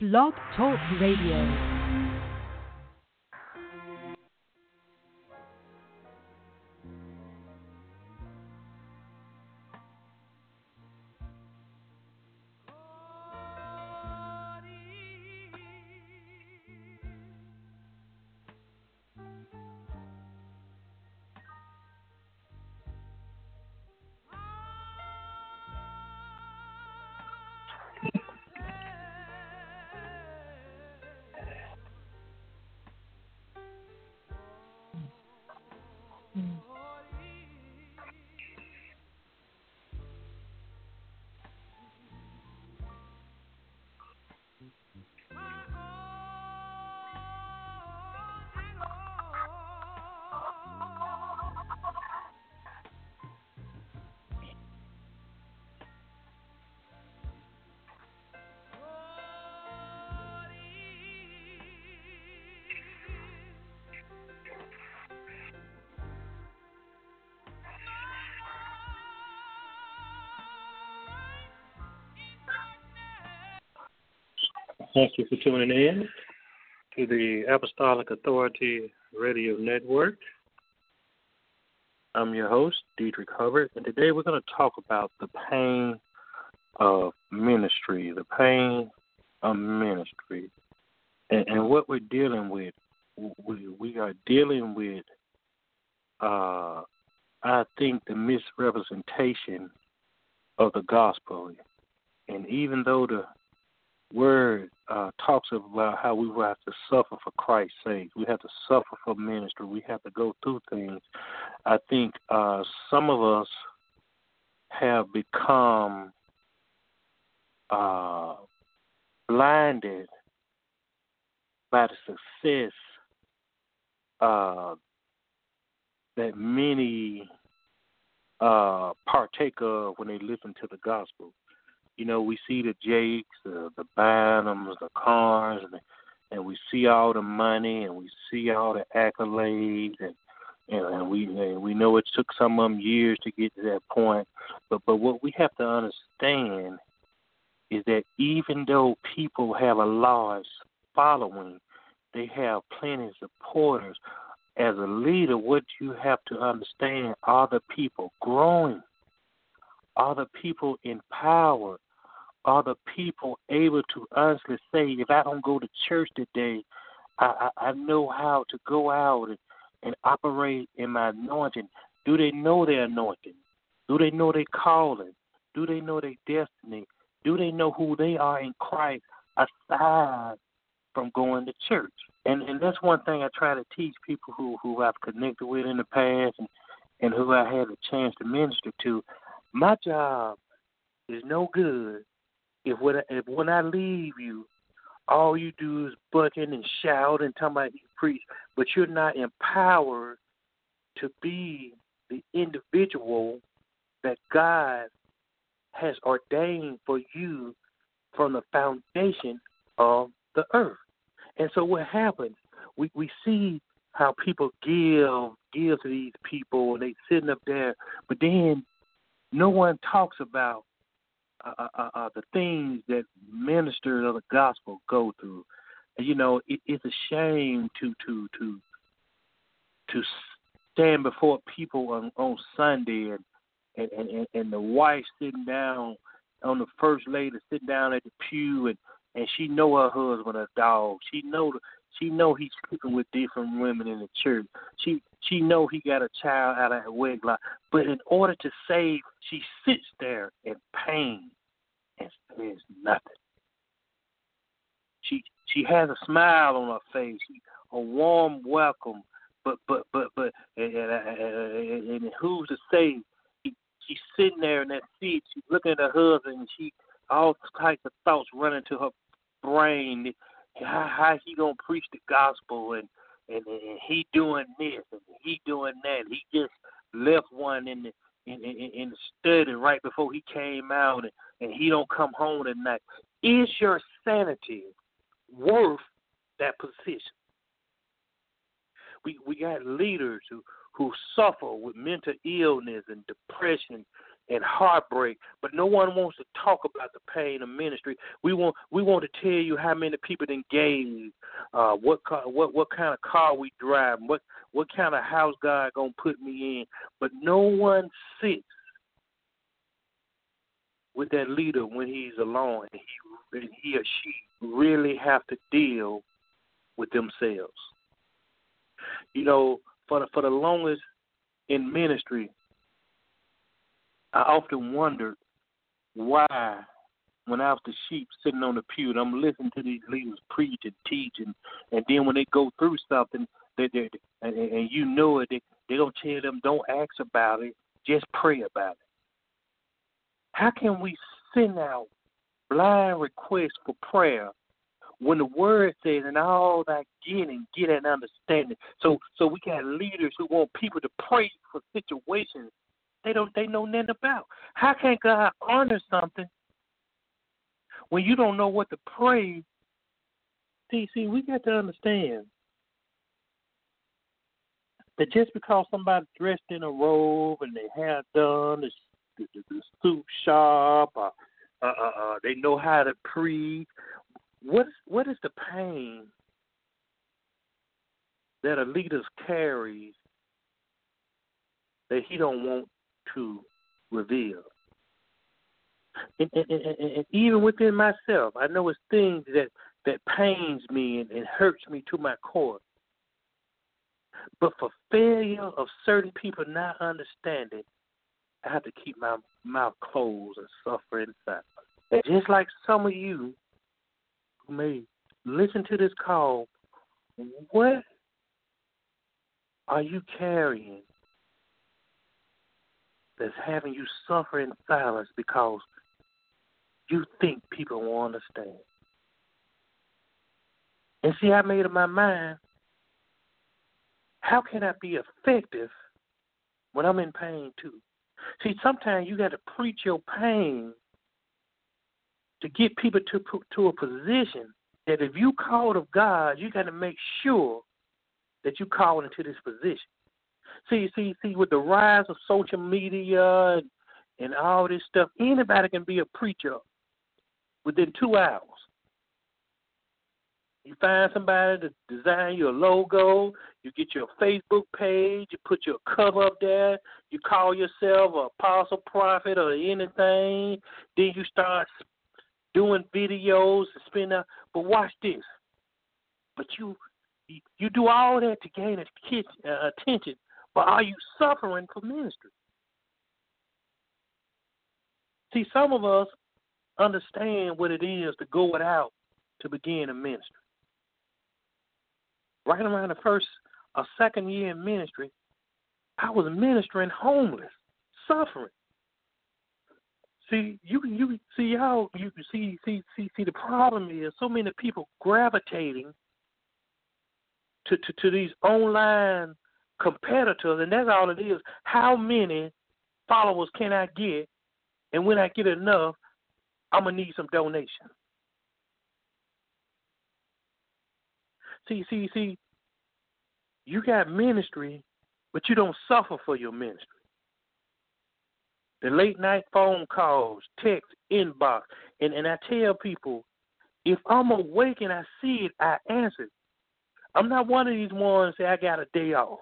Blog Talk Radio. Thank you for tuning in to the Apostolic Authority Radio Network. I'm your host, Dietrich Hubbard, and today we're going to talk about the pain of ministry, the pain of ministry. And, and what we're dealing with, we, we are dealing with, uh, I think, the misrepresentation of the gospel. And even though the word uh, talks about how we will have to suffer for Christ's sake. We have to suffer for ministry. We have to go through things. I think uh, some of us have become uh, blinded by the success uh, that many uh, partake of when they listen to the gospel you know, we see the Jakes, the the Bynums, the cars, and and we see all the money, and we see all the accolades, and and, and we and we know it took some of them years to get to that point. But but what we have to understand is that even though people have a large following, they have plenty of supporters. As a leader, what you have to understand are the people growing? Are the people empowered? Are the people able to honestly say, if I don't go to church today, I, I, I know how to go out and, and operate in my anointing? Do they know their anointing? Do they know their calling? Do they know their destiny? Do they know who they are in Christ aside from going to church? And and that's one thing I try to teach people who who I've connected with in the past and and who I had a chance to minister to. My job is no good if when I, if when I leave you, all you do is bucking and shout and talk about you preach, but you're not empowered to be the individual that God has ordained for you from the foundation of the earth. And so what happens? We we see how people give give to these people and they sitting up there, but then no one talks about uh, uh, uh, uh, the things that ministers of the gospel go through. You know, it, it's a shame to to to to stand before people on, on Sunday and, and and and the wife sitting down on the first lady sitting down at the pew and and she know her husband a dog. She know she know he's sleeping with different women in the church. She she know he got a child out of wedlock. But in order to save, she sits there in pain and says nothing. She she has a smile on her face, a warm welcome, but but but but and, and, and who's to say she, she's sitting there in that seat, she's looking at her husband, and she all types of thoughts running to her brain how, he gonna preach the gospel and, and and he doing this and he doing that. He just left one in the in, in, in the study right before he came out and, and he don't come home at night. Is your sanity worth that position? We we got leaders who who suffer with mental illness and depression and heartbreak, but no one wants to talk about the pain of ministry. We want we want to tell you how many people engage, uh, what car, what what kind of car we drive, what what kind of house God gonna put me in, but no one sits with that leader when he's alone and he, and he or she really have to deal with themselves. You know, for the, for the longest in ministry, I often wondered why, when I was the sheep sitting on the pew, and I'm listening to these leaders preach and teach, and, and then when they go through something, they, they, and, and you know it, they, they don't tell them, don't ask about it, just pray about it. How can we send out blind requests for prayer when the word says, "In all that getting, get an understanding." So, so we got leaders who want people to pray for situations they don't they know nothing about. How can God honor something when you don't know what to pray? See, see, we got to understand that just because somebody's dressed in a robe and they hair done, the, the, the suit sharp, or, uh, uh, uh, they know how to preach. What what is the pain that a leader carries that he don't want to reveal. And, and, and, and even within myself, I know it's things that that pains me and, and hurts me to my core. But for failure of certain people not understanding, I have to keep my mouth closed and suffer in silence. Just like some of you who may listen to this call, what are you carrying that's having you suffer in silence because you think people won't understand. And see, I made up my mind how can I be effective when I'm in pain too? See, sometimes you got to preach your pain to get people to to a position that if you called of God, you got to make sure that you call into this position. See, see, see, with the rise of social media and, and all this stuff, anybody can be a preacher within two hours. You find somebody to design your logo, you get your Facebook page, you put your cover up there, you call yourself an apostle, prophet, or anything. Then you start doing videos and spend out. But watch this. But you you do all that to gain uh, attention, but are you suffering for ministry? See, some of us understand what it is to go without to begin a ministry. Right around the first or second year in ministry, I was ministering homeless, suffering. See, you can you see how you can see see see see the problem is so many people gravitating to to, to these online competitors, and that's all it is. How many followers can I get? And when I get enough, I'm gonna need some donation. See, see, see, you got ministry, but you don't suffer for your ministry. The late night phone calls, text, inbox, and, and I tell people, if I'm awake and I see it, I answer. I'm not one of these ones that I got a day off.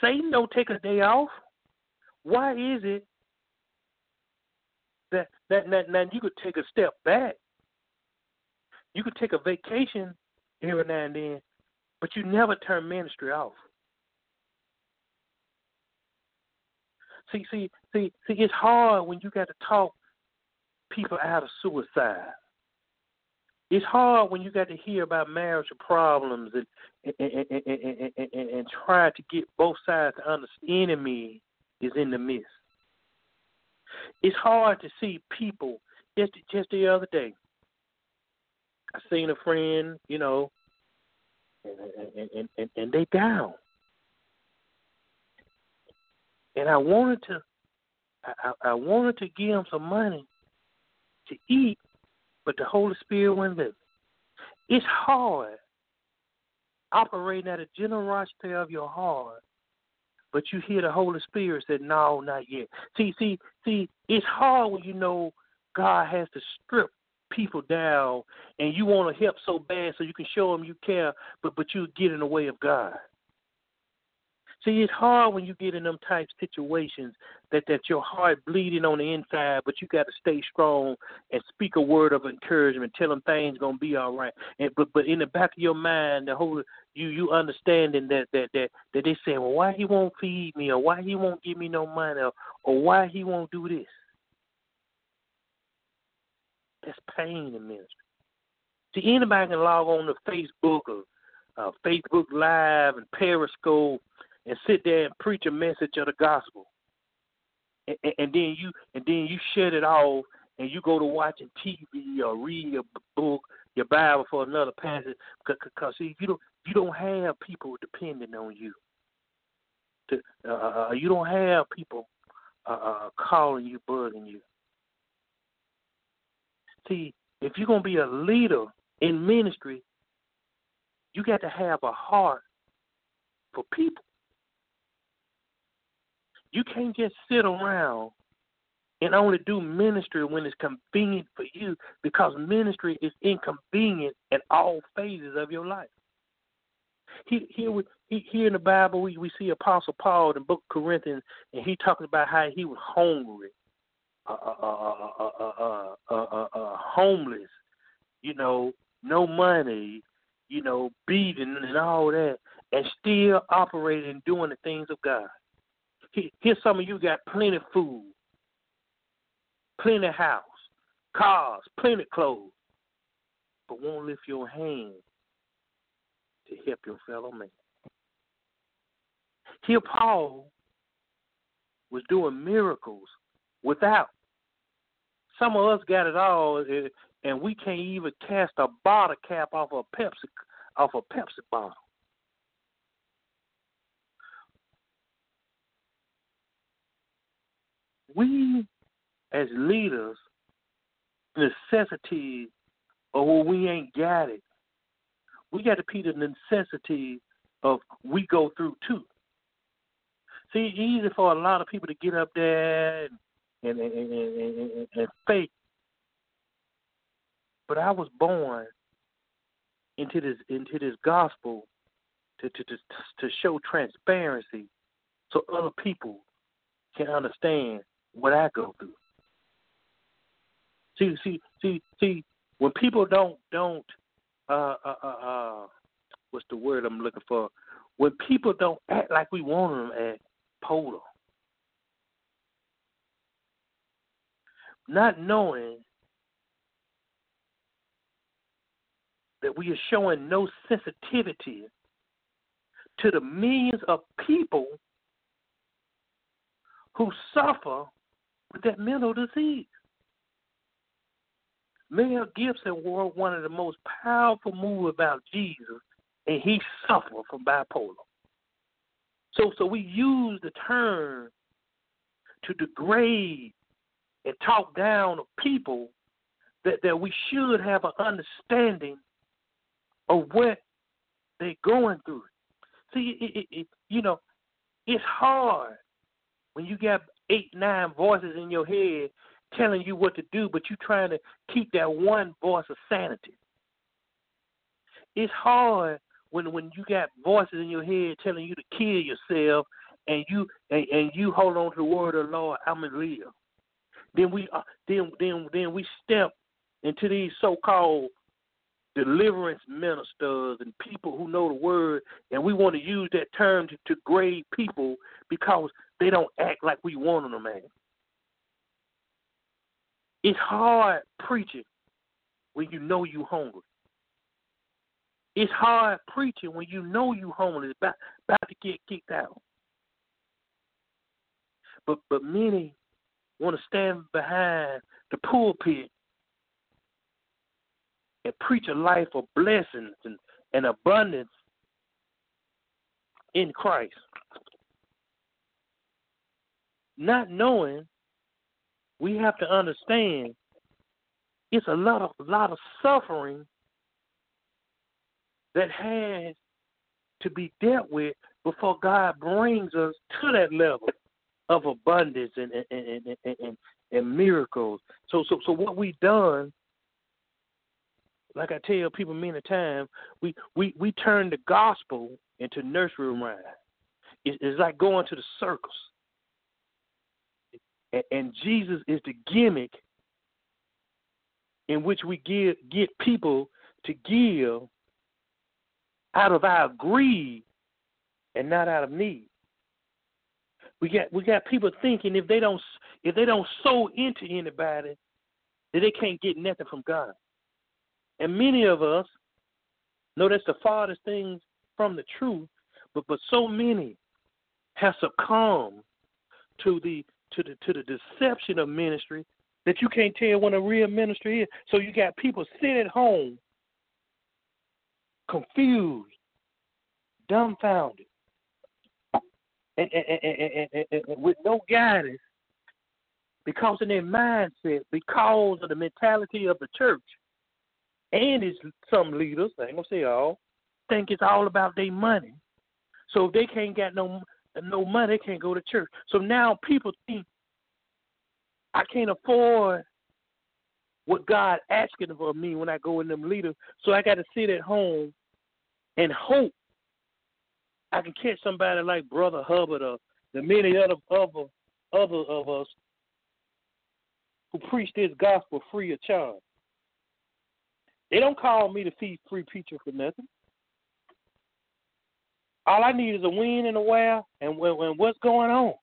Satan don't take a day off. Why is it that that that, that you could take a step back? You could take a vacation every now and then, but you never turn ministry off. See, see, see, see. It's hard when you got to talk people out of suicide it's hard when you got to hear about marital problems and and, and, and, and, and try to get both sides to understand. Enemy is in the midst. It's hard to see people. Just just the other day, I seen a friend, you know, and and and, and, and they down. And I wanted to, I, I wanted to give them some money to eat, but the Holy Spirit let me. It's hard operating at a generosity of your heart, but you hear the Holy Spirit say, "No, not yet." See, see, see. It's hard when you know God has to strip people down, and you want to help so bad so you can show them you care, but but you get in the way of God. See, it's hard when you get in them type situations that that your heart bleeding on the inside, but you got to stay strong and speak a word of encouragement, tell them things gonna be all right. And but but in the back of your mind, the whole you you understanding that that that that they say, well, why he won't feed me, or why he won't give me no money, or, or why he won't do this. That's pain in ministry. See, anybody can log on to Facebook or uh, Facebook Live and Periscope and sit there and preach a message of the gospel, and, and, and then you and then you shut it off and you go to watching TV or reading your book, your Bible for another passage, because see you don't you don't have people depending on you. To, uh, uh, uh, you don't have people uh, uh, calling you, bugging you. See, if you're gonna be a leader in ministry, you got to have a heart for people. You can't just sit around and only do ministry when it's convenient for you because ministry is inconvenient in all phases of your life. Here, here, here in the Bible, we, we see Apostle Paul in book of Corinthians, and he talking about how he was hungry, uh, uh, uh, homeless, you know, no money, you know, beating and all that, and still operating and doing the things of God. Here, some of you got plenty food, plenty house, cars, plenty clothes, but won't lift your hand to help your fellow man. Here, Paul was doing miracles without. Some of us got it all, eh, and we can't even cast a bottle cap off a Pepsi off a Pepsi bottle. We as leaders necessity or when we ain't got it, we got to be the necessity of we go through too. See, easy for a lot of people to get up there and and and, and, and, and fake. But I was born into this into this gospel to to to, to show transparency, so other people can understand what I go through. See, see, see, see. When people don't don't uh uh uh, uh what's the word I'm looking for? When people don't act like we want them to act, polar. Not knowing that we are showing no sensitivity to the millions of people who suffer with that mental disease. Mel Gibson wrote one of the most powerful movies about Jesus, and he suffered from bipolar. So, so we use the term to degrade and talk down of people that, that we should have an understanding of what they're going through. See, it, it, it, you know, it's hard when you got eight, nine voices in your head telling you what to do, but you're trying to keep that one voice of sanity. It's hard when when you got voices in your head telling you to kill yourself, and you and, and you hold on to the word of the Lord. I'm gonna. Then we uh, then then then we step into these so-called deliverance ministers and people who know the word, and we want to use that term to, to grade people because they don't act like we want them, to man. It's hard preaching when you know you hungry. It's hard preaching when you know you homeless, about, about to get kicked out. But but many want to stand behind the pulpit and preach a life of blessings and, and abundance in Christ. Not knowing, we have to understand it's a lot of lot of suffering that has to be dealt with before God brings us to that level of abundance and and, and, and, and, and miracles. So so so what we done, like I tell people many times, we we we turn the gospel into nursery rhyme. It, it's like going to the circus, and, Jesus is the gimmick in which we give get people to give out of our greed and not out of need. We got we got people thinking if they don't if they don't sow into anybody, that they can't get nothing from God. And many of us know that's the farthest thing from the truth, but but so many have succumbed to the to the to the deception of ministry that you can't tell when a real ministry is. So you got people sitting at home confused, dumbfounded, and, and, and, and, with no guidance because of their mindset, because of the mentality of the church. And it's some leaders, I ain't gonna say all, think it's all about their money. So if they can't get no no money, they can't go to church. So now people think I can't afford what God asking for me when I go in them leaders. So I got to sit at home and hope I can catch somebody like Brother Hubbard or the many other other other of us who preach this gospel free of charge. They don't call me to feed free preacher for nothing. All I need is a win and a where and, and what's going on.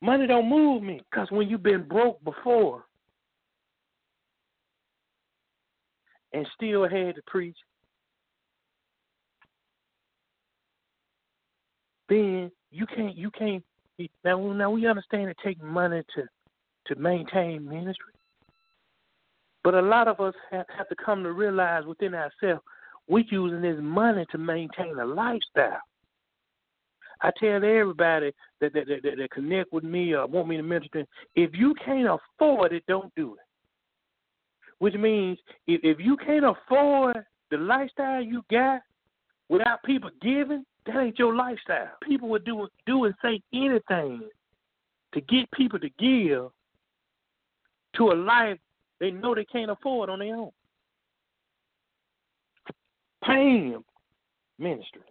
Money don't move me because when you've been broke before and still had to preach, then you can't you can't now now we understand it takes money to to maintain ministry. But a lot of us have, have to come to realize within ourselves we're using this money to maintain a lifestyle. I tell everybody that that, that, that connect with me or want me to mentor if you can't afford it, don't do it. Which means if, if you can't afford the lifestyle you got without people giving, that ain't your lifestyle. People would do do and say anything to get people to give to a life they know they can't afford on their own. Pain ministry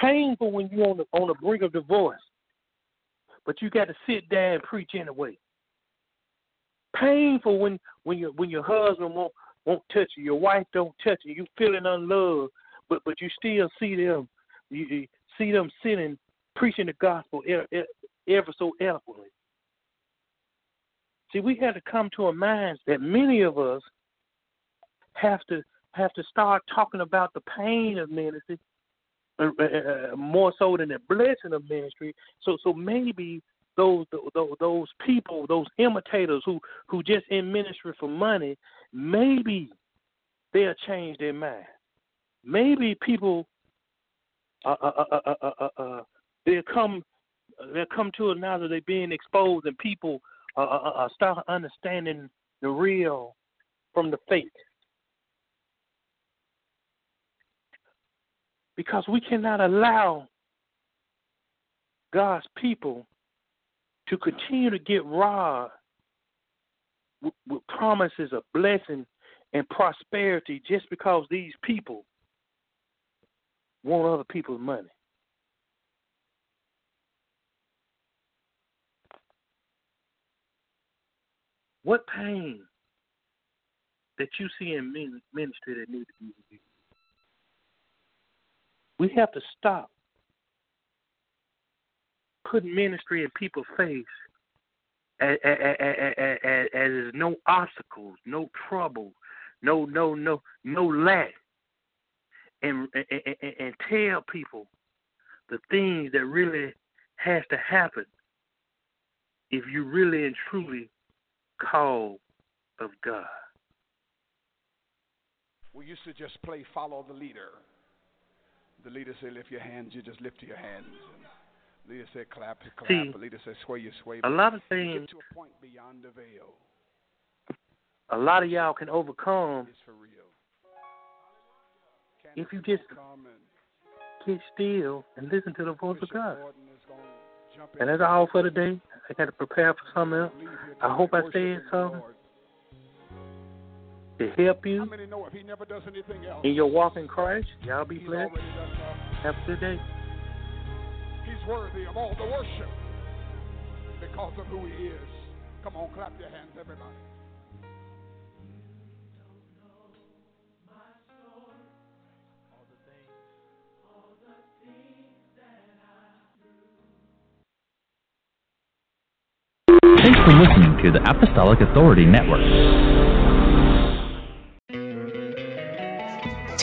painful when you're on the on the brink of divorce, but you got to sit there and preach anyway. Painful when when your when your husband won't won't touch you, your wife don't touch you, you feeling unloved, but but you still see them, you, you see them sitting preaching the gospel ever, ever so eloquently. See, we have to come to a mind that many of us have to have to start talking about the pain of ministry uh, uh, uh, more so than the blessing of ministry. So so maybe those those, those people, those imitators who who just in ministry for money, maybe they'll change their mind. Maybe people uh, uh, uh, they'll come they'll come to it now that they're being exposed and people start understanding the real from the fake. Because we cannot allow God's people to continue to get robbed with, with promises of blessing and prosperity just because these people want other people's money. What pain that you see in ministry that needs to be reviewed? We have to stop putting ministry in people's face as, as, as, as, as no obstacles, no trouble, no no no no lack, and, and and tell people the things that really has to happen if you really and truly call of God. We used to just play follow the leader. The leader said, lift your hands, you just lift your hands. And the leader said, clap, clap. See, the leader said, sway, you sway. A lot of things, Get to a point beyond the veil. a lot of y'all can overcome It's for real. If you just is gonna come and get still and listen to the voice of God. Gordon is gonna jump And that's all for today. I got to prepare for something else I hope I said something. Lord. to mm-hmm. help How you many know if he never does anything else? in your walk in Christ. Y'all be blessed. already done enough. Have a good day. He's worthy of all the worship because of who he is. Come on, clap your hands, everybody. Thanks for listening to the Apostolic Authority Network.